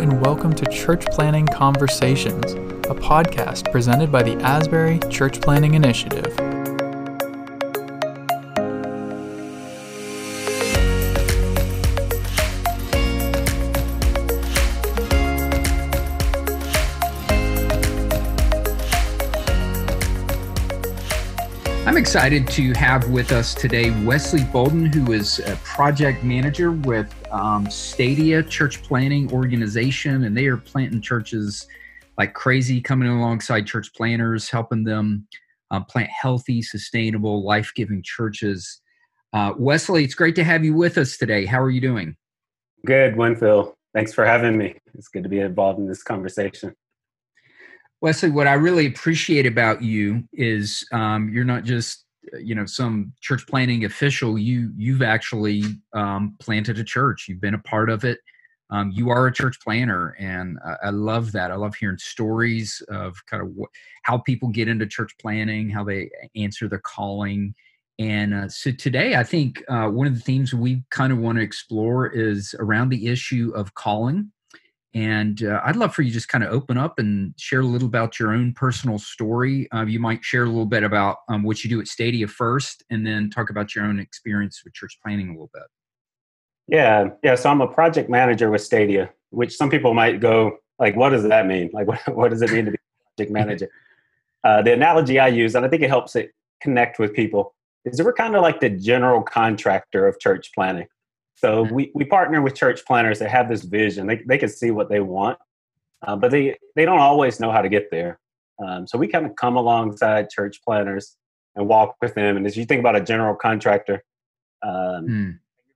and welcome to Church Planting Conversations, a podcast presented by the Asbury Church Planting Initiative. Excited to have with us today Wesley Bolden, who is a project manager with um, Stadia Church Planning Organization, and they are planting churches like crazy, coming alongside church planners, helping them uh, plant healthy, sustainable, life giving churches. Uh, Wesley, it's great to have you with us today. How are you doing? Good, Winfield. Thanks for having me. It's good to be involved in this conversation. Wesley, what I really appreciate about you is um, you're not just you know some church planning official. You you've actually um, planted a church. You've been a part of it. Um, you are a church planner, and I, I, love that. I love hearing stories of kind of what, how people get into church planning, how they answer their calling. And uh, so today, I think uh, one of the themes we kind of want to explore is around the issue of calling and uh, I'd love for you just kind of open up and share a little about your own personal story. Uh, you might share a little bit about um, what you do at Stadia first, and then talk about your own experience with church planning a little bit. Yeah, yeah. So I'm a project manager with Stadia, which some people might go like, "What does that mean? Like, what, what does it mean to be a project manager?" uh, the analogy I use, and I think it helps it connect with people, is that we're kind of like the general contractor of church planning. So mm-hmm. we, we partner with church planners that have this vision. They, they can see what they want, uh, but they, they don't always know how to get there. Um, so we kind of come alongside church planners and walk with them. And as you think about a general contractor, um,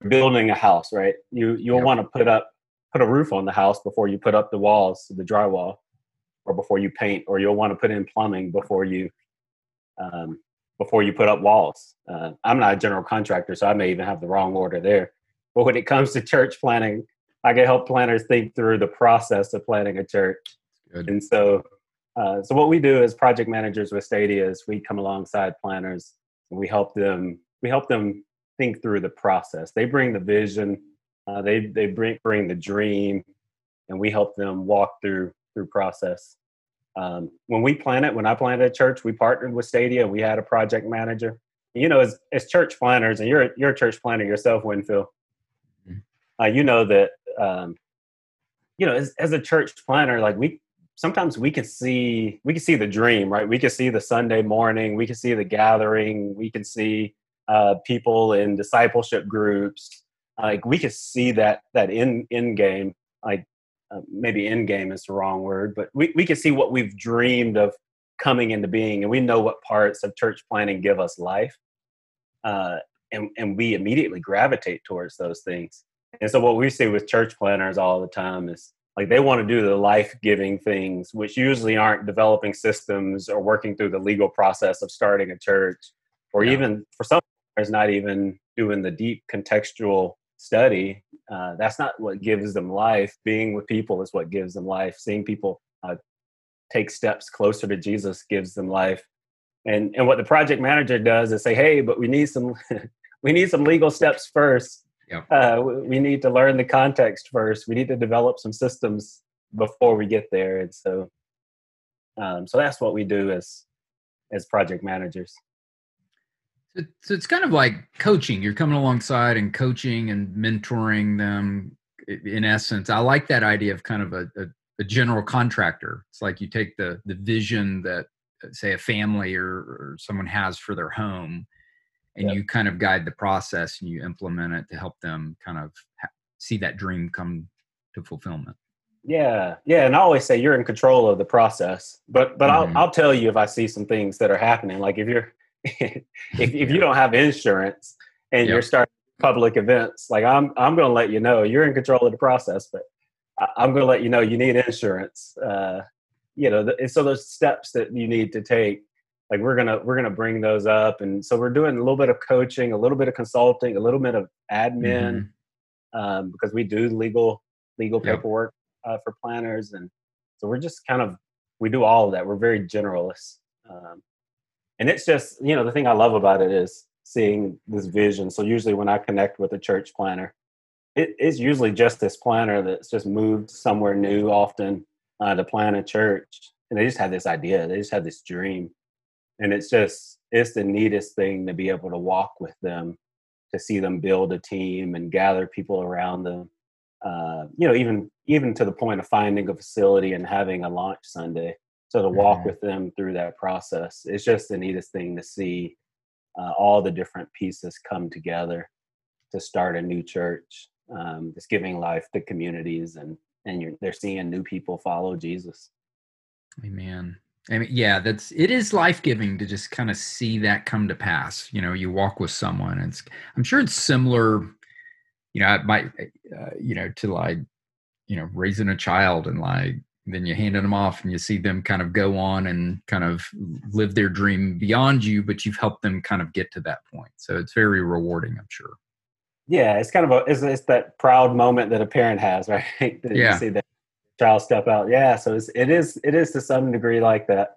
mm. building a house, right? You you'll yep. want to put up put a roof on the house before you put up the walls, the drywall, or before you paint, or you'll want to put in plumbing before you um, before you put up walls. Uh, I'm not a general contractor, so I may even have the wrong order there. But when it comes to church planning, I can help planners think through the process of planning a church. Good. And so, uh, so what we do as project managers with Stadia is we come alongside planners and we help them. We help them think through the process. They bring the vision, uh, they they bring bring the dream, and we help them walk through through process. Um, when we planted, when I planted a church, we partnered with Stadia. We had a project manager. You know, as as church planners, and you're you're a church planner yourself, Winfield uh, you know that um, you know as, as a church planner like we sometimes we can see we can see the dream right? We can see the sunday morning we can see the gathering we can see uh, people in discipleship groups. Like we can see that that in in game like uh, maybe in game is the wrong word but we, we can see what we've dreamed of coming into being and we know what parts of church planning give us life uh, and, and we immediately gravitate towards those things and so what we see with church planners all the time is like they want to do the life-giving things, which usually aren't developing systems or working through the legal process of starting a church, or yeah. even for some there's not even doing the deep contextual study. Uh, that's not what gives them life. Being with people is what gives them life. Seeing people uh, take steps closer to Jesus gives them life. And and what the project manager does is say, hey, but we need some we need some legal steps first Yep. Uh, we need to learn the context first. We need to develop some systems before we get there, and so, um, so that's what we do as as project managers. So, so it's kind of like coaching. You're coming alongside and coaching and mentoring them. In essence, I like that idea of kind of a, a, a general contractor. It's like you take the the vision that, say, a family or, or someone has for their home, and yep. you kind of guide the process and you implement it to help them kind of ha- see that dream come to fulfillment yeah yeah and i always say you're in control of the process but but mm-hmm. I'll, I'll tell you if i see some things that are happening like if you're if, if you don't have insurance and yep. you're starting public events like i'm i'm going to let you know you're in control of the process but I, am going to let you know you need insurance uh you know the, so those steps that you need to take like we're gonna we're gonna bring those up and so we're doing a little bit of coaching a little bit of consulting a little bit of admin mm-hmm. um, because we do legal legal yep. paperwork uh, for planners and so we're just kind of we do all of that we're very generalists um, and it's just you know the thing i love about it is seeing this vision so usually when i connect with a church planner it, it's usually just this planner that's just moved somewhere new often uh, to plan a church, and they just had this idea. They just had this dream, and it's just it's the neatest thing to be able to walk with them, to see them build a team and gather people around them. Uh, you know, even even to the point of finding a facility and having a launch Sunday. So to walk mm-hmm. with them through that process, it's just the neatest thing to see uh, all the different pieces come together to start a new church. Um, just giving life to communities and and you're, they're seeing new people follow Jesus. Amen. I mean, yeah, that's it is life giving to just kind of see that come to pass. You know, you walk with someone. It's I'm sure it's similar. You know, it might, uh, you know, to like, you know, raising a child and like then you handed them off and you see them kind of go on and kind of live their dream beyond you, but you've helped them kind of get to that point. So it's very rewarding, I'm sure. Yeah, it's kind of a it's, it's that proud moment that a parent has, right? that yeah. You see that child step out. Yeah, so it's, it is it is to some degree like that,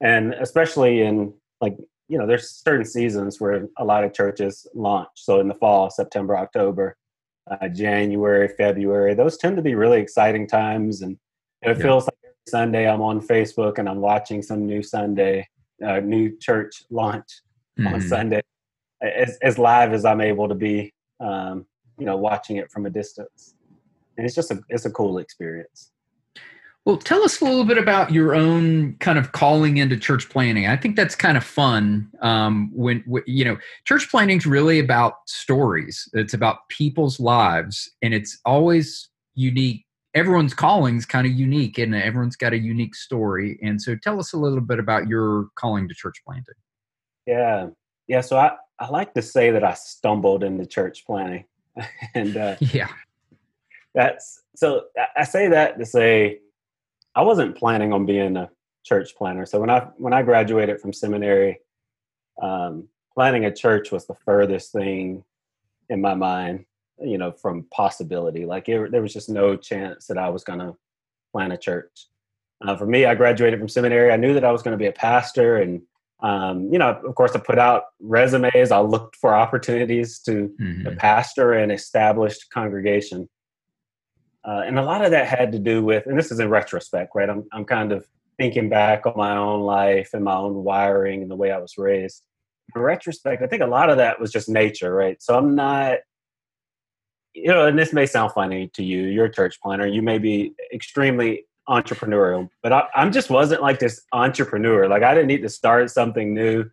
and especially in like you know there's certain seasons where a lot of churches launch. So in the fall, September, October, uh, January, February, those tend to be really exciting times, and it yeah. feels like every Sunday I'm on Facebook and I'm watching some new Sunday, uh, new church launch mm-hmm. on Sunday, as as live as I'm able to be. Um, you know, watching it from a distance, and it's just a it's a cool experience. Well, tell us a little bit about your own kind of calling into church planning. I think that's kind of fun. Um, when, when you know, church planning is really about stories. It's about people's lives, and it's always unique. Everyone's calling is kind of unique, and everyone's got a unique story. And so, tell us a little bit about your calling to church planting. Yeah, yeah. So I I like to say that I stumbled into church planning, and uh, yeah, that's so. I say that to say I wasn't planning on being a church planter. So when I when I graduated from seminary, um, planning a church was the furthest thing in my mind, you know, from possibility. Like it, there was just no chance that I was going to plan a church. Uh, for me, I graduated from seminary. I knew that I was going to be a pastor, and um, you know, of course, I put out resumes. I looked for opportunities to, mm-hmm. to pastor an established congregation. Uh, and a lot of that had to do with, and this is in retrospect, right? I'm, I'm kind of thinking back on my own life and my own wiring and the way I was raised. In retrospect, I think a lot of that was just nature, right? So I'm not, you know, and this may sound funny to you. You're a church planner, You may be extremely entrepreneurial, but I, am just wasn't like this entrepreneur. Like I didn't need to start something new.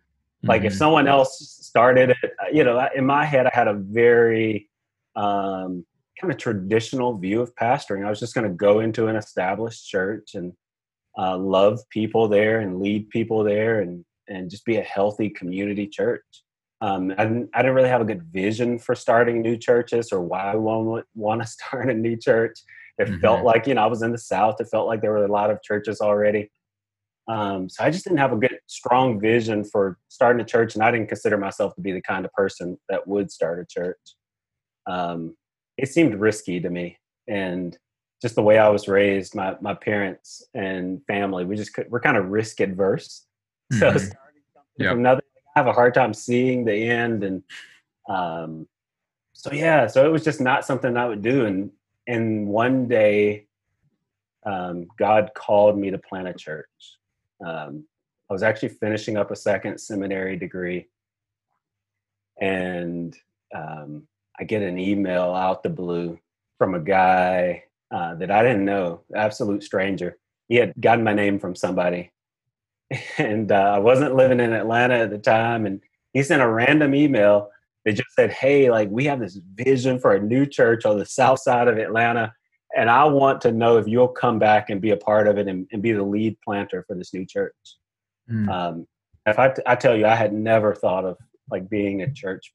Like mm-hmm. if someone else started it, you know, in my head, I had a very um, kind of traditional view of pastoring. I was just going to go into an established church and uh, love people there and lead people there and and just be a healthy community church. Um, I, didn't, I didn't really have a good vision for starting new churches or why I want, want to start a new church. It mm-hmm. felt like, you know, I was in the South. It felt like there were a lot of churches already. Um, so I just didn't have a good, strong vision for starting a church, and I didn't consider myself to be the kind of person that would start a church. Um, it seemed risky to me and just the way I was raised, my my parents and family, we just could, we're kind of risk adverse. Mm-hmm. So starting yep. from nothing, I have a hard time seeing the end, and um, so yeah, so it was just not something I would do. And and one day, um, God called me to plant a church. Um, I was actually finishing up a second seminary degree, and um, I get an email out the blue from a guy uh, that I didn't know, absolute stranger. He had gotten my name from somebody, and uh, I wasn't living in Atlanta at the time. And he sent a random email that just said, "Hey, like we have this vision for a new church on the south side of Atlanta, and I want to know if you'll come back and be a part of it and, and be the lead planter for this new church." Mm. Um, if I, t- I tell you, I had never thought of like being a church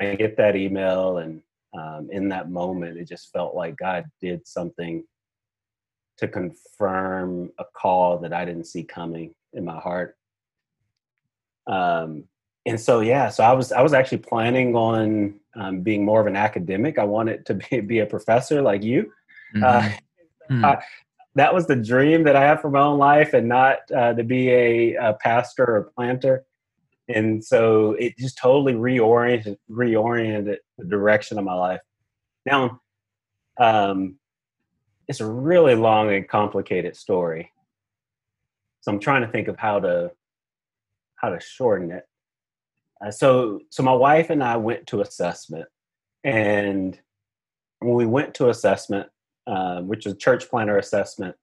I get that email, and um, in that moment, it just felt like God did something to confirm a call that I didn't see coming in my heart. Um, and so, yeah, so I was I was actually planning on um, being more of an academic. I wanted to be, be a professor like you. Mm-hmm. Uh, mm-hmm. I, that was the dream that I had for my own life, and not uh, to be a, a pastor or planter and so it just totally reoriented reoriented the direction of my life Now, um, it's a really long and complicated story. So I'm trying to think of how to how to shorten it. Uh, so so my wife and I went to assessment, and when we went to assessment, uh, which is church planter assessment,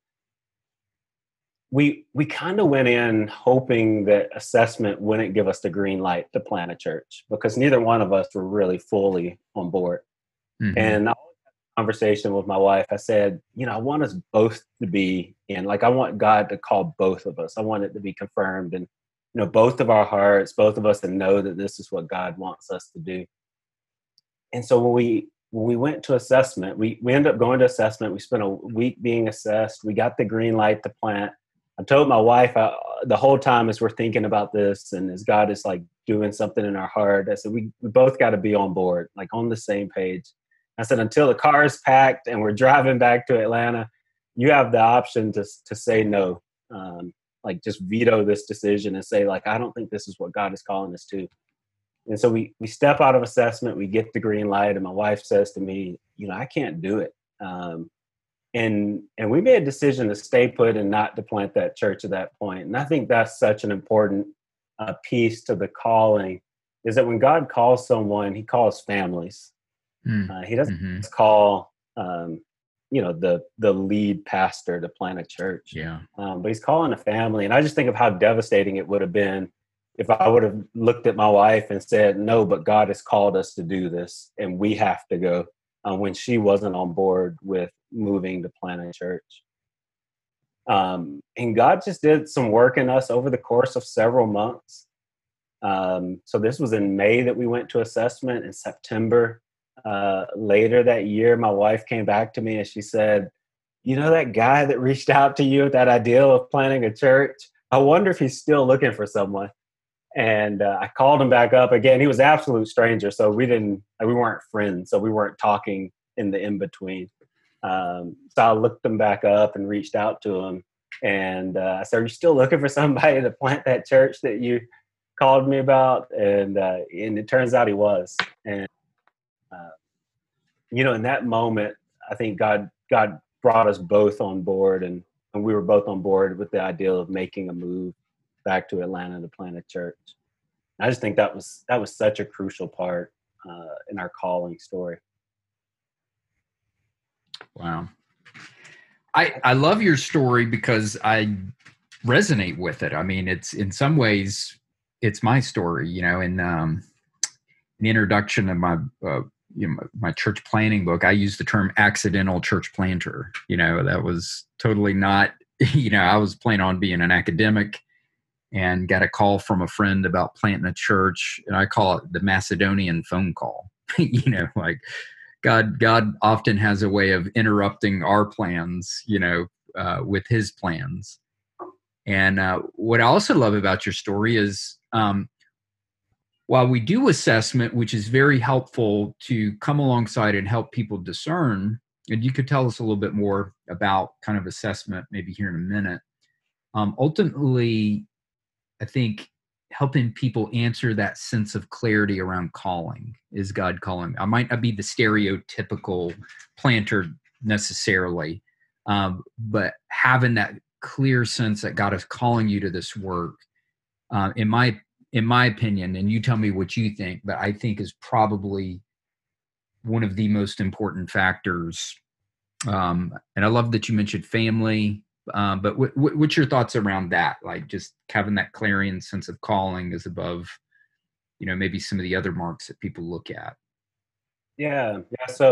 we we kind of went in hoping that assessment wouldn't give us the green light to plant a church because neither one of us were really fully on board. Mm-hmm. And I conversation with my wife, I said, you know, I want us both to be in. Like, I want God to call both of us. I want it to be confirmed, and you know, both of our hearts, both of us, to know that this is what God wants us to do. And so when we when we went to assessment, we we ended up going to assessment. We spent a week being assessed. We got the green light to plant. I told my wife I, the whole time as we're thinking about this and as God is like doing something in our heart, I said, we, we both got to be on board, like on the same page. I said, until the car is packed and we're driving back to Atlanta, you have the option to, to say no. Um, like just veto this decision and say like, I don't think this is what God is calling us to. And so we, we step out of assessment, we get the green light and my wife says to me, you know, I can't do it. Um, and and we made a decision to stay put and not to plant that church at that point. And i think that's such an important uh, piece to the calling is that when god calls someone he calls families. Mm. uh, he doesn't mm-hmm. call um, you know the the lead pastor to plant a church. Yeah. Um, but he's calling a family. And i just think of how devastating it would have been if i would have looked at my wife and said no but god has called us to do this and we have to go uh, when she wasn't on board with moving to plant a church. Um, and God just did some work in us over the course of several months. Um, so this was in May that we went to assessment. In September, uh, later that year, my wife came back to me and she said, "You know that guy that reached out to you with that idea of planting a church? I wonder if he's still looking for someone." And uh, I called him back up again. He was absolute stranger, so we didn't, we weren't friends, so we weren't talking in the in between. Um, so I looked them back up and reached out to them. And uh, I said, Are you still looking for somebody to plant that church that you called me about? And, uh, and it turns out he was. And, uh, you know, in that moment, I think God, God brought us both on board and, and we were both on board with the idea of making a move back to Atlanta to plant a church. I just think that was that was such a crucial part uh, in our calling story. Wow. I I love your story because I resonate with it. I mean, it's in some ways it's my story, you know, in um the introduction of my uh, you know, my church planning book, I use the term accidental church planter. You know, that was totally not, you know, I was planning on being an academic and got a call from a friend about planting a church. And I call it the Macedonian phone call. you know, like God, God often has a way of interrupting our plans, you know, uh, with His plans. And uh, what I also love about your story is, um, while we do assessment, which is very helpful to come alongside and help people discern, and you could tell us a little bit more about kind of assessment, maybe here in a minute. Um, ultimately, I think helping people answer that sense of clarity around calling is god calling. I might not be the stereotypical planter necessarily um, but having that clear sense that god is calling you to this work uh, in my in my opinion and you tell me what you think but i think is probably one of the most important factors um, and i love that you mentioned family um, but w- w- what's your thoughts around that? Like just having that clarion sense of calling is above, you know, maybe some of the other marks that people look at. Yeah, yeah. So,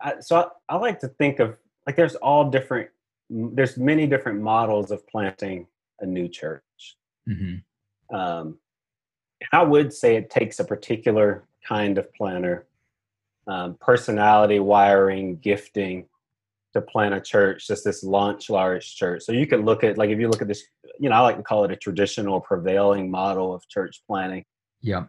I, so I, I like to think of like there's all different. There's many different models of planting a new church. Mm-hmm. Um, I would say it takes a particular kind of planner, um, personality, wiring, gifting to plant a church, just this launch large church. So you can look at like if you look at this, you know, I like to call it a traditional prevailing model of church planting. Yeah.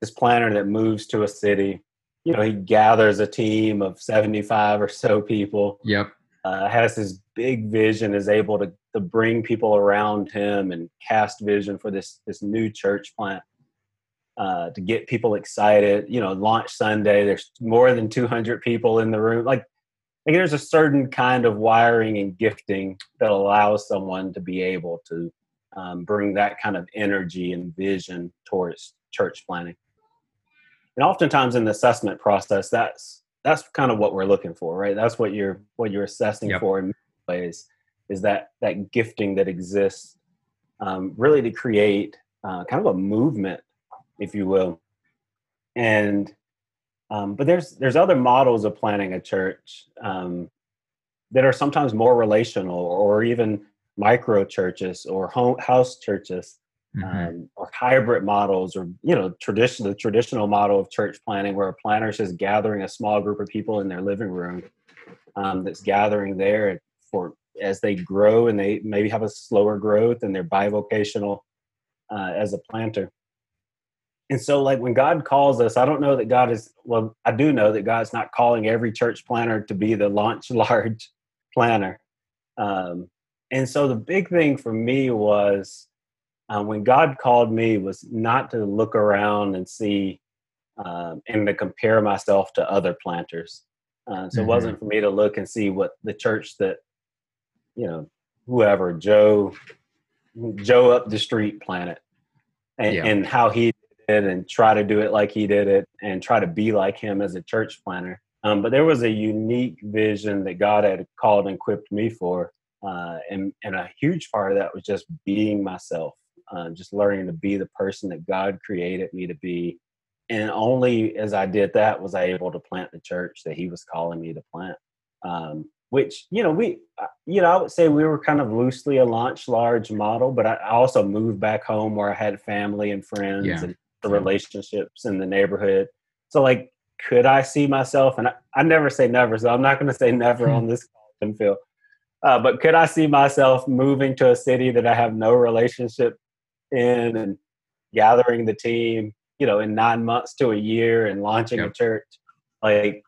This planner that moves to a city, you know, he gathers a team of 75 or so people. Yep. Uh, has this big vision, is able to to bring people around him and cast vision for this this new church plant. uh, to get people excited. You know, launch Sunday, there's more than 200 people in the room. Like, like there's a certain kind of wiring and gifting that allows someone to be able to um, bring that kind of energy and vision towards church planning. And oftentimes in the assessment process, that's that's kind of what we're looking for, right? That's what you're what you're assessing yep. for in many ways is that that gifting that exists, um, really to create uh, kind of a movement if you will. And um, but there's there's other models of planning a church um, that are sometimes more relational or even micro churches or home house churches mm-hmm. um, or hybrid models or you know traditional the traditional model of church planning where a planner is just gathering a small group of people in their living room um, that's gathering there for as they grow and they maybe have a slower growth and they're bivocational uh, as a planter and so like when god calls us i don't know that god is well i do know that god's not calling every church planner to be the launch large planner um, and so the big thing for me was uh, when god called me was not to look around and see um, and to compare myself to other planters uh, so mm-hmm. it wasn't for me to look and see what the church that you know whoever joe joe up the street planet and, yeah. and how he and try to do it like he did it and try to be like him as a church planner. Um, but there was a unique vision that God had called and equipped me for. Uh, and, and a huge part of that was just being myself, uh, just learning to be the person that God created me to be. And only as I did that was I able to plant the church that He was calling me to plant. Um, which you know we uh, you know i would say we were kind of loosely a launch large model but i also moved back home where i had family and friends yeah. and the relationships in the neighborhood. So like, could I see myself? And I, I never say never, so I'm not going to say never hmm. on this call, Phil. Uh, but could I see myself moving to a city that I have no relationship in and gathering the team, you know, in nine months to a year and launching yep. a church? Like,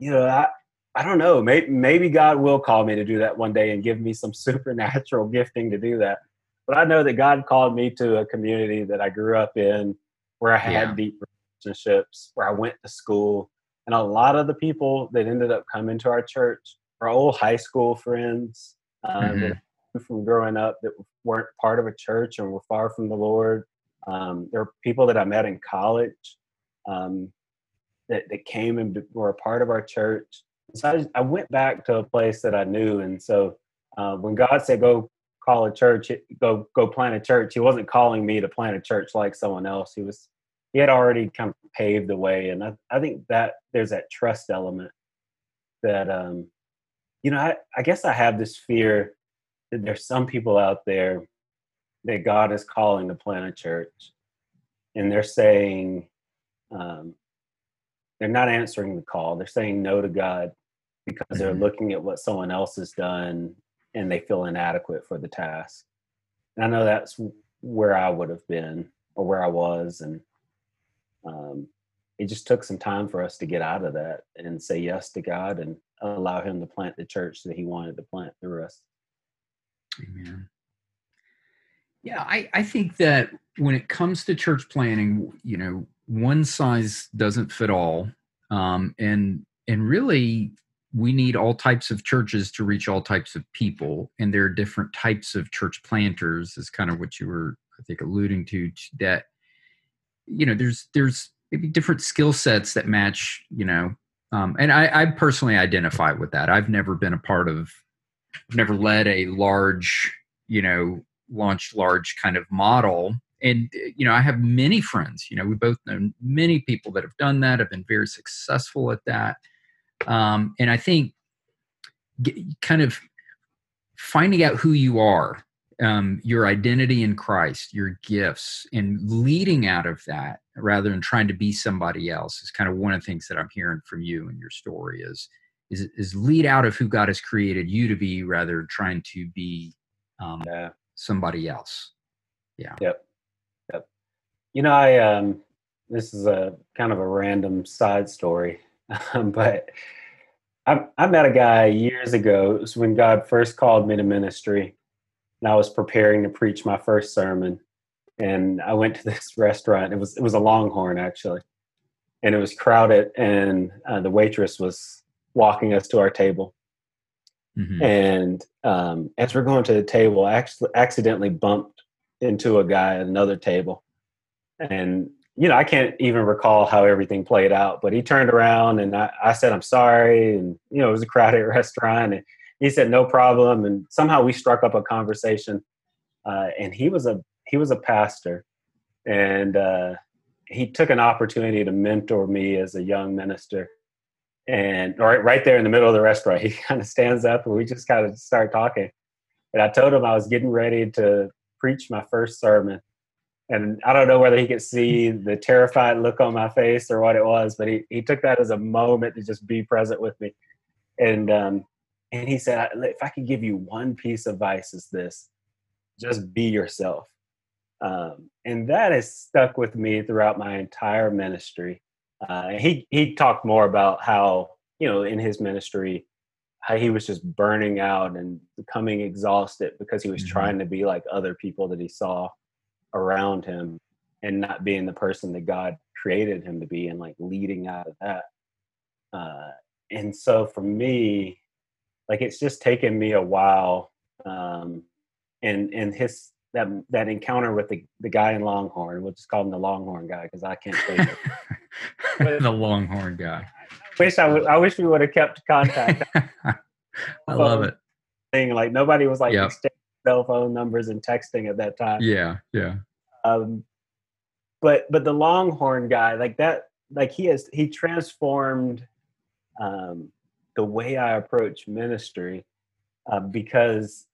you know, I, I don't know. Maybe, maybe God will call me to do that one day and give me some supernatural gifting to do that. But I know that God called me to a community that I grew up in where I had yeah. deep relationships, where I went to school. And a lot of the people that ended up coming to our church are old high school friends um, mm-hmm. from growing up that weren't part of a church and were far from the Lord. Um, there are people that I met in college um, that, that came and were a part of our church. So I, just, I went back to a place that I knew. And so uh, when God said, go call a church, go go plant a church. He wasn't calling me to plant a church like someone else. He was he had already kind of paved the way, and I, I think that there's that trust element that um, you know I, I guess I have this fear that there's some people out there that God is calling to plant a church, and they're saying um, they're not answering the call. They're saying no to God because they're mm-hmm. looking at what someone else has done and they feel inadequate for the task. And I know that's where I would have been or where I was. And um, it just took some time for us to get out of that and say yes to God and allow Him to plant the church that He wanted to plant through us. Amen. Yeah, I, I think that when it comes to church planning, you know, one size doesn't fit all. Um, and and really we need all types of churches to reach all types of people and there are different types of church planters is kind of what you were i think alluding to that you know there's there's maybe different skill sets that match you know um, and I, I personally identify with that. I've never been a part of i've never led a large you know launch large kind of model. And you know i have many friends you know we both know many people that have done that have been very successful at that um, and I think kind of finding out who you are, um, your identity in Christ, your gifts, and leading out of that rather than trying to be somebody else is kind of one of the things that I'm hearing from you and your story is is is lead out of who God has created you to be rather than trying to be um, yeah. somebody else. Yeah. Yep. Yep. You know, I um, this is a kind of a random side story. Um, but I, I met a guy years ago. It was when God first called me to ministry, and I was preparing to preach my first sermon. and I went to this restaurant. It was it was a Longhorn actually, and it was crowded, and uh, the waitress was walking us to our table. Mm-hmm. And um, as we're going to the table, I actually accidentally bumped into a guy at another table, and you know I can't even recall how everything played out. But he turned around and I, I said I'm sorry, and you know it was a crowded restaurant, and he said no problem, and somehow we struck up a conversation. Uh, and he was a he was a pastor, and uh, he took an opportunity to mentor me as a young minister. And right, right there in the middle of the restaurant, he kind of stands up and we just kind of start talking. And I told him I was getting ready to preach my first sermon. And I don't know whether he could see the terrified look on my face or what it was, but he, he took that as a moment to just be present with me. And um, and he said, if I could give you one piece of advice, is this: just be yourself. Um, and that has stuck with me throughout my entire ministry. Uh, he he talked more about how you know in his ministry how he was just burning out and becoming exhausted because he was mm-hmm. trying to be like other people that he saw around him and not being the person that God created him to be and like leading out of that. Uh, and so for me, like it's just taken me a while. Um, and and his that that encounter with the, the guy in Longhorn. We'll just call him the Longhorn guy because I can't say it. the Longhorn guy. I wish I, wish we would have kept contact. I love it. Thing like nobody was like yep. Cell phone numbers and texting at that time. Yeah, yeah. Um, but but the Longhorn guy, like that, like he has he transformed um, the way I approach ministry uh, because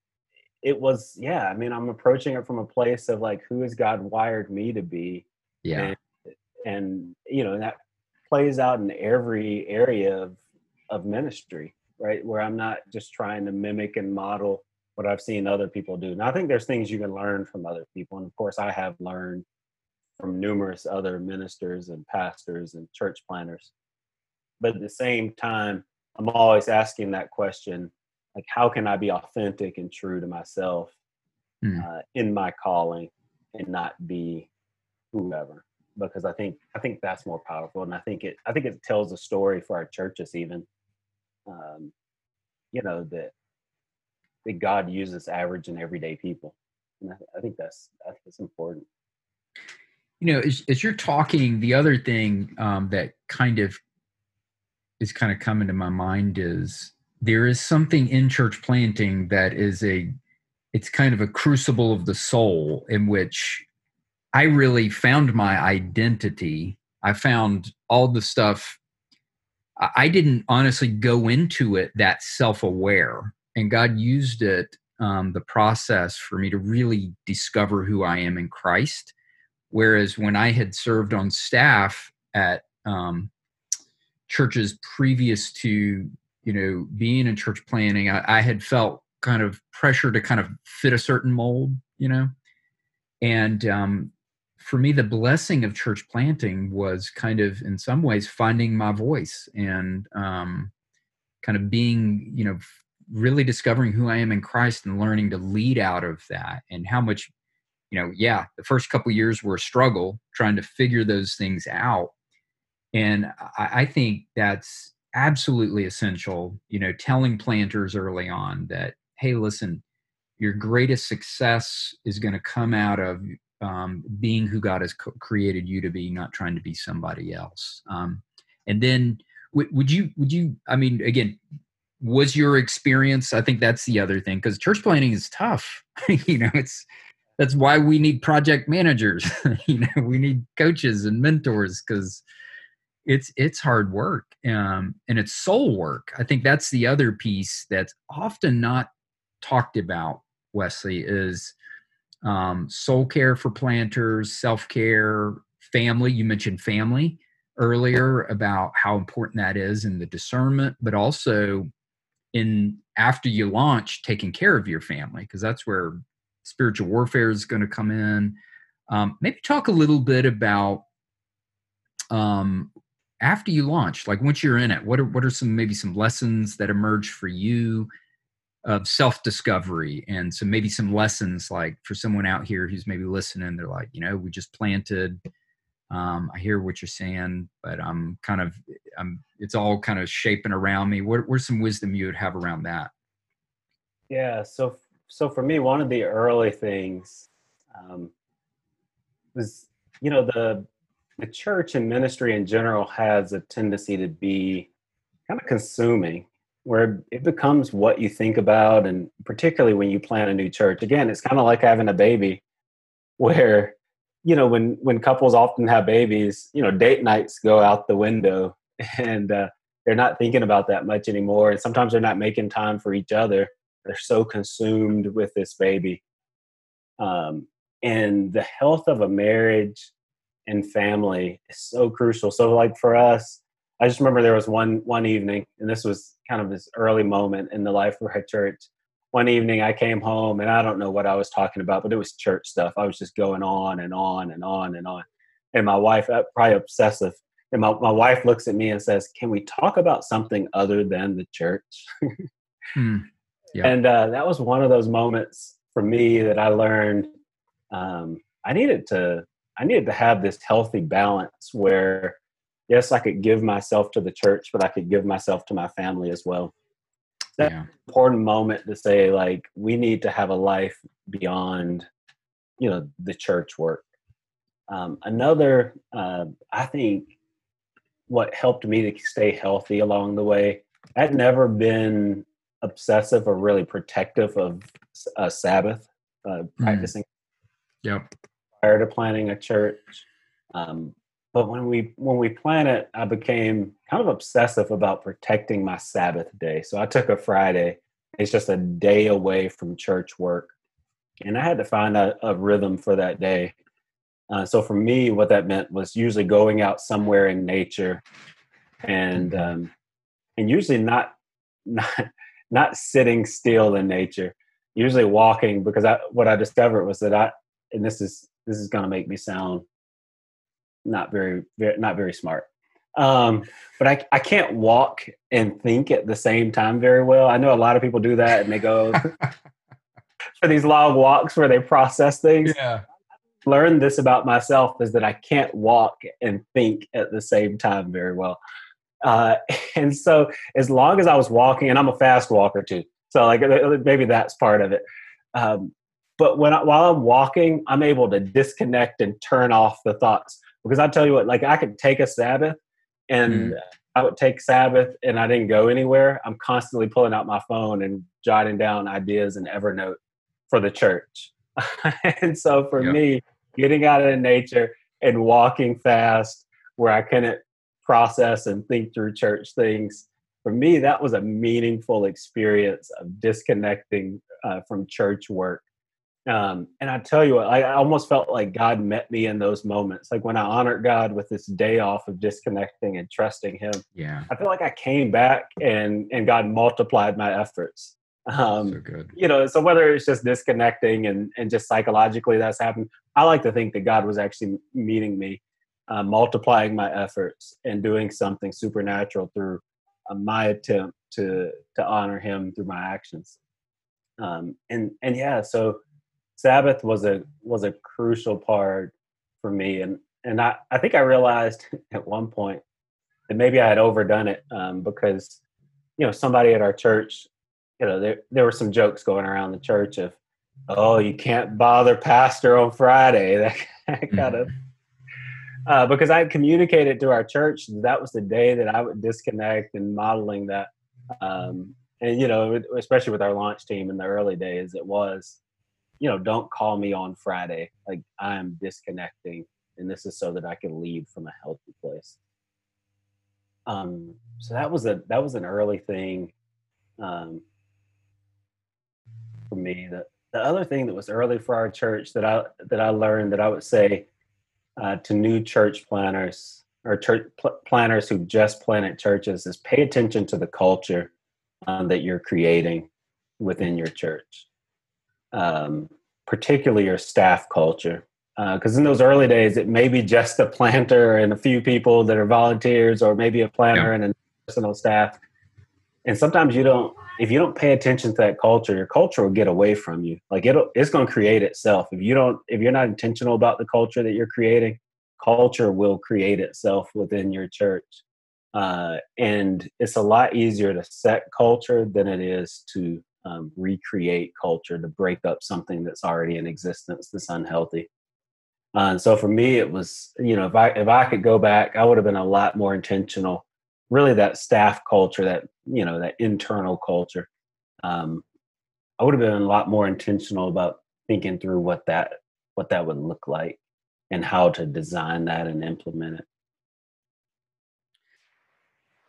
it was yeah i mean i'm approaching it from a place of like who has god wired me to be yeah and, and you know that plays out in every area of of ministry right where i'm not just trying to mimic and model what i've seen other people do and i think there's things you can learn from other people and of course i have learned from numerous other ministers and pastors and church planners but at the same time i'm always asking that question like how can i be authentic and true to myself mm. uh, in my calling and not be whoever because i think i think that's more powerful and i think it i think it tells a story for our churches even um, you know that that god uses average and everyday people and i, I think that's that's important you know as, as you're talking the other thing um, that kind of is kind of coming to my mind is there is something in church planting that is a it's kind of a crucible of the soul in which I really found my identity. I found all the stuff. I didn't honestly go into it that self aware, and God used it, um, the process, for me to really discover who I am in Christ. Whereas when I had served on staff at um, churches previous to you know, being in church planting, I, I had felt kind of pressure to kind of fit a certain mold, you know. And um, for me, the blessing of church planting was kind of, in some ways, finding my voice and um, kind of being, you know, really discovering who I am in Christ and learning to lead out of that and how much, you know, yeah, the first couple years were a struggle trying to figure those things out. And I, I think that's absolutely essential, you know, telling planters early on that, hey, listen, your greatest success is going to come out of um, being who God has co- created you to be, not trying to be somebody else. Um, and then, w- would you, would you, I mean, again, was your experience? I think that's the other thing because church planting is tough. you know, it's that's why we need project managers. you know, we need coaches and mentors because it's it's hard work um, and it's soul work i think that's the other piece that's often not talked about wesley is um, soul care for planters self-care family you mentioned family earlier about how important that is in the discernment but also in after you launch taking care of your family because that's where spiritual warfare is going to come in. Um, maybe talk a little bit about um, after you launch like once you're in it what are what are some maybe some lessons that emerge for you of self discovery and some maybe some lessons like for someone out here who's maybe listening they're like you know we just planted um, i hear what you're saying but i'm kind of i'm it's all kind of shaping around me. What, what's some wisdom you would have around that? Yeah so so for me one of the early things um, was you know the the church and ministry in general has a tendency to be kind of consuming where it becomes what you think about and particularly when you plant a new church. Again it's kind of like having a baby where you know when when couples often have babies you know date nights go out the window and uh, they're not thinking about that much anymore. And sometimes they're not making time for each other. They're so consumed with this baby. Um, and the health of a marriage and family is so crucial. So like for us I just remember there was one one evening, and this was kind of this early moment in the life of our church. One evening, I came home, and I don't know what I was talking about, but it was church stuff. I was just going on and on and on and on. And my wife, uh, probably obsessive, and my, my wife looks at me and says, "Can we talk about something other than the church?" mm, yeah. And uh, that was one of those moments for me that I learned um, I needed to I needed to have this healthy balance where yes, I could give myself to the church, but I could give myself to my family as well. That's yeah. an important moment to say, like, we need to have a life beyond, you know, the church work. Um, another, uh, I think, what helped me to stay healthy along the way, I'd never been obsessive or really protective of a Sabbath, uh, mm. practicing. Yep. Prior to planning a church, um, but when we when we plan it i became kind of obsessive about protecting my sabbath day. So i took a friday. It's just a day away from church work. And i had to find a, a rhythm for that day. Uh, so for me what that meant was usually going out somewhere in nature and um, and usually not not not sitting still in nature usually walking because i what i discovered was that i and this is this is going to make me sound not very, very not very smart. Um, but I, I can't walk and think at the same time very well. I know a lot of people do that and they go for these long walks where they process things. Yeah. Learned this about myself is that I can't walk and think at the same time very well. Uh, and so as long as I was walking, and I'm a fast walker too, so like maybe that's part of it. Um, but when I, while I'm walking, I'm able to disconnect and turn off the thoughts because I tell you what, like I could take a Sabbath and mm. I would take Sabbath and I didn't go anywhere. I'm constantly pulling out my phone and jotting down ideas in Evernote for the church. and so for me, getting out of nature and walking fast where I couldn't process and think through church things, for me, that was a meaningful experience of disconnecting uh, from church work um, and I tell you what, I, I almost felt like God met me in those moments. Like when I honored God with this day off of disconnecting and trusting Him. Yeah. I feel like I came back and and God multiplied my efforts. Um, so good. You know, so whether it's just disconnecting and and just psychologically that's happened, I like to think that God was actually meeting me, uh, multiplying my efforts and doing something supernatural through uh, my attempt to to honor Him through my actions. Um, and and yeah, so Sabbath was a was a crucial part for me, and and I I think I realized at one point that maybe I had overdone it um, because you know somebody at our church, you know there there were some jokes going around the church of oh you can't bother pastor on Friday that kind of. Mm-hmm. Uh, because I communicated to our church that was the day that I would disconnect and modeling that, um, and you know, especially with our launch team in the early days, it was you know, don't call me on Friday. Like I'm disconnecting, and this is so that I can lead from a healthy place. Um, so that was a that was an early thing um, for me. The the other thing that was early for our church that I that I learned that I would say uh, to new church planners or church pl- planners who just planted churches is pay attention to the culture um, that you're creating within your church um, particularly your staff culture. Because uh, in those early days, it may be just a planter and a few people that are volunteers, or maybe a planter yeah. and a personal staff. and sometimes you don't if you don't pay attention to that culture your culture will get away from you like it'll it's going to create itself if you don't if you're not intentional about the culture that you're creating culture will create itself within your church uh, and it's a lot easier to set culture than it is to um, recreate culture to break up something that's already in existence that's unhealthy uh, and so for me it was you know if i if i could go back i would have been a lot more intentional really that staff culture, that you know, that internal culture. Um, I would have been a lot more intentional about thinking through what that what that would look like and how to design that and implement it.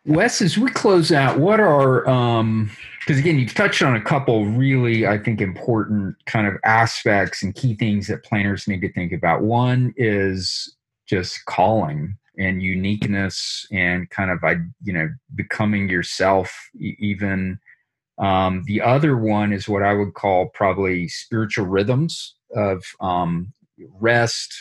Wes, as we close out, what are um because again you've touched on a couple really, I think, important kind of aspects and key things that planters need to think about. One is just calling and uniqueness and kind of you know becoming yourself even um, the other one is what i would call probably spiritual rhythms of um, rest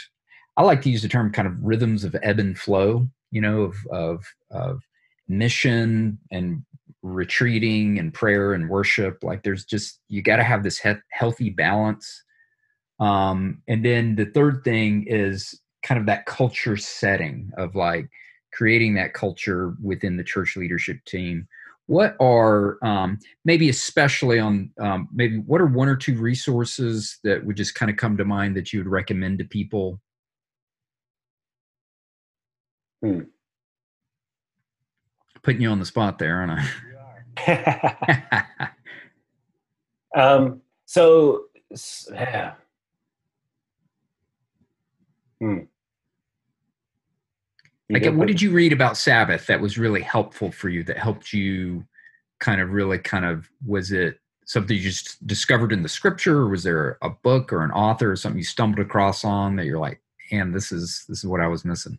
i like to use the term kind of rhythms of ebb and flow you know of of, of mission and retreating and prayer and worship like there's just you got to have this he- healthy balance. Um, and then the third thing is kind of that culture setting of like creating that culture within the church leadership team. What are um, maybe especially on um, maybe what are one or two resources that would just kind of come to mind that you would recommend to people? Hmm. Putting you on the spot there aren't i um, so yeah hmm. Like, what did you read about Sabbath that was really helpful for you? That helped you kind of really kind of was it something you just discovered in the scripture, or was there a book or an author or something you stumbled across on that you're like, man, this is this is what I was missing?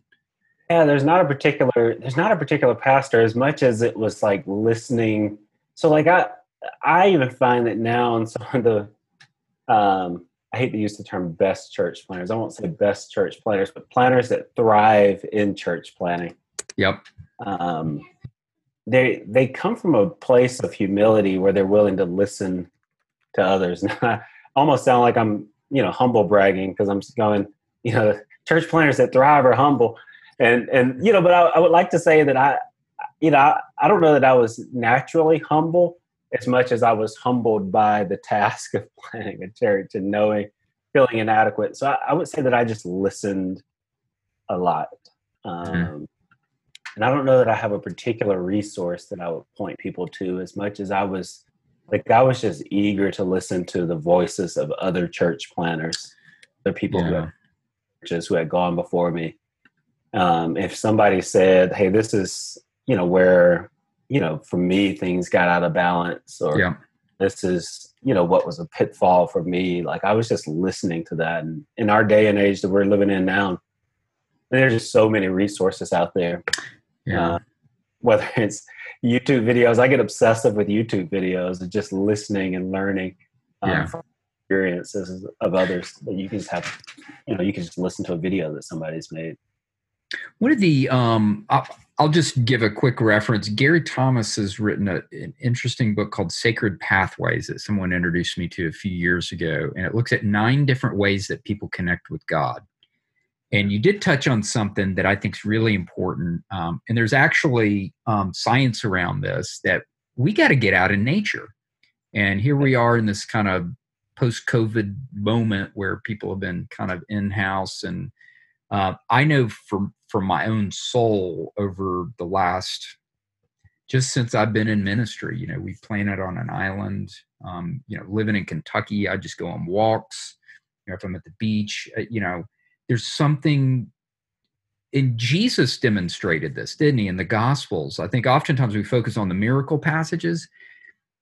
Yeah, there's not a particular there's not a particular pastor as much as it was like listening. So like I I even find that now in some of the um I hate to use the term best church planters. I won't say best church planters, but planters that thrive in church planting. Yep. Um, they they come from a place of humility where they're willing to listen to others. And I almost sound like I'm you know humble bragging because I'm going you know church planters that thrive are humble, and and you know but I, I would like to say that I you know I, I don't know that I was naturally humble as much as I was humbled by the task of planting a church and knowing, feeling inadequate. So I, I would say that I just listened a lot. Mm-hmm. Um, mm And I don't know that I have a particular resource that I would point people to as much as I was like, I was just eager to listen to the voices of other church planters, the people yeah. who had churches who had gone before me. Um, if somebody said, Hey, this is, you know, where you know, for me, things got out of balance or yeah. this is, you know, what was a pitfall for me. Like I was just listening to that. And in our day and age that we're living in now, there's just so many resources out there. Yeah. Uh, whether it's YouTube videos, I get obsessive with YouTube videos and just listening and learning um, yeah. from experiences of others that you can just have, you know, you can just listen to a video that somebody's made. What of the um I'll, I'll, just give a quick reference. Gary Thomas has written a, an interesting book called Sacred Pathways that someone introduced me to a few years ago, and it looks at nine different ways that people connect with God. And you did touch on something that I think is really important. Um, and there's actually um, science around this that we got to get out in nature. And here we are in this kind of post COVID moment where people have been kind of in house and uh, I know from from my own soul over the last just since I've been in ministry. You know, we planted on an island. Um, you know, living in Kentucky, I just go on walks. You know, if I'm at the beach, uh, you know, there's something. And Jesus demonstrated this, didn't he? In the Gospels, I think oftentimes we focus on the miracle passages,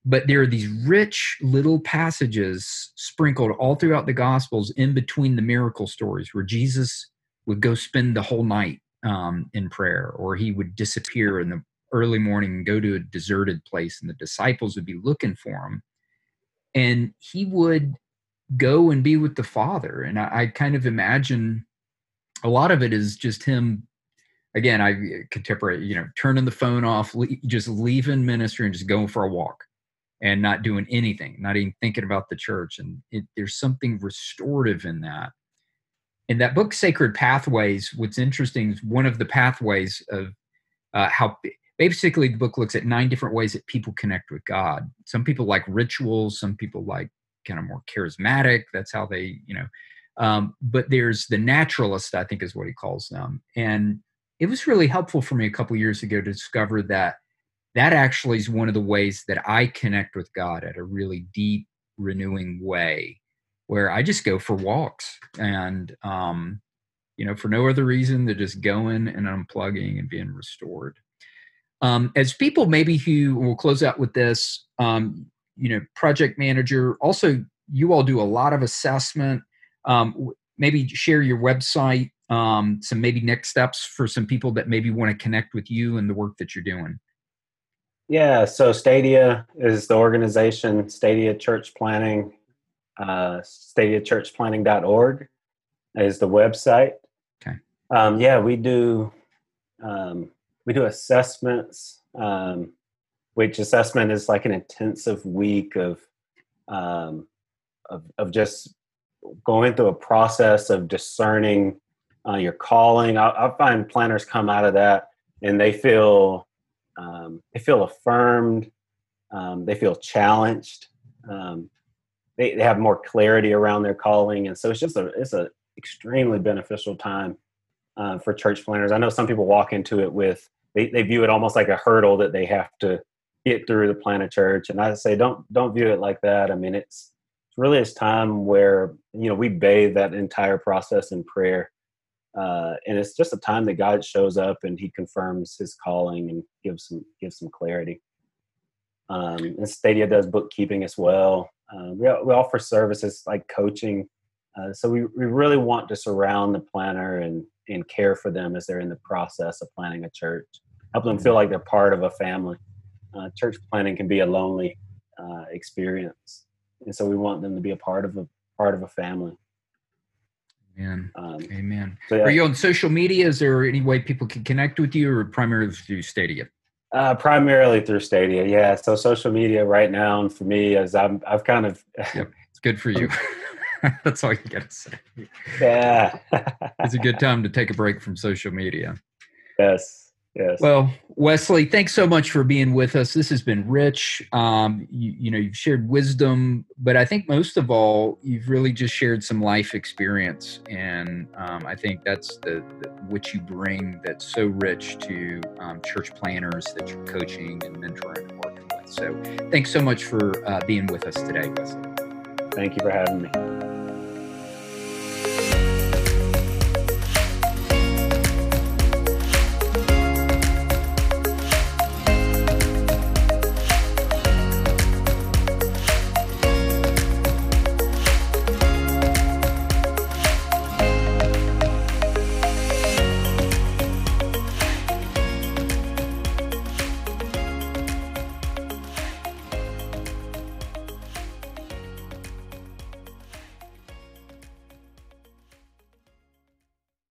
but there are these rich little passages sprinkled all throughout the Gospels in between the miracle stories where Jesus would go spend the whole night um, in prayer, or he would disappear in the early morning and go to a deserted place, and the disciples would be looking for him. And he would go and be with the Father. And I, I kind of imagine a lot of it is just him again, I contemporary, you know, turning the phone off, just leaving ministry and just going for a walk and not doing anything, not even thinking about the church. And it, there's something restorative in that. In that book, Sacred Pathways, what's interesting is one of the pathways of uh, how basically the book looks at nine different ways that people connect with God. Some people like rituals, some people like kind of more charismatic. That's how they, you know. Um, but there's the naturalist, I think is what he calls them. And it was really helpful for me a couple years ago to discover that that actually is one of the ways that I connect with God at a really deep, renewing way, where I just go for walks and, um, you know, for no other reason than just going and unplugging and being restored. Um, as people maybe who will close out with this, um, you know, project manager, also you all do a lot of assessment. Um, maybe share your website, um, some maybe next steps for some people that maybe want to connect with you and the work that you're doing. Yeah, so Stadia is the organization, Stadia Church Planting, uh, stadiachurchplanting.org is the website. Okay. Um, yeah, we do um, we do assessments, um, which assessment is like an intensive week of um, of, of just going through a process of discerning uh, your calling. I, I, find planters come out of that and they feel um, they feel affirmed, um, they feel challenged, um, they, they have more clarity around their calling, and so it's just a it's a extremely beneficial time uh, for church planters. I know some people walk into it with they, they view it almost like a hurdle that they have to get through the plan of church, and I say don't don't view it like that. I mean it's it's really a time where you know we bathe that entire process in prayer uh, and it's just a time that God shows up and He confirms His calling and gives some gives some clarity. Um, and Stadia does bookkeeping as well. Uh, we, we offer services like coaching. Uh, so we, we really want to surround the planner and, and care for them as they're in the process of planting a church, help them feel like they're part of a family. Uh, church planting can be a lonely uh, experience, and so we want them to be a part of a part of a family. Amen. Um, Amen. So, yeah. Are you on social media? Is there any way people can connect with you, or primarily through Stadia? Uh, primarily through Stadia, yeah. So social media right now, for me, is I'm, I've kind of. yep, it's good for you. That's all you got to say. Yeah, it's a good time to take a break from social media. Yes. Yes. Well, Wesley, thanks so much for being with us. This has been rich. Um, you, you, know, you've shared wisdom, but I think most of all, you've really just shared some life experience, and um, I think that's the, the, what you bring that's so rich to um, church planters that you're coaching and mentoring and working with. So, thanks so much for uh, being with us today, Wesley. Thank you for having me.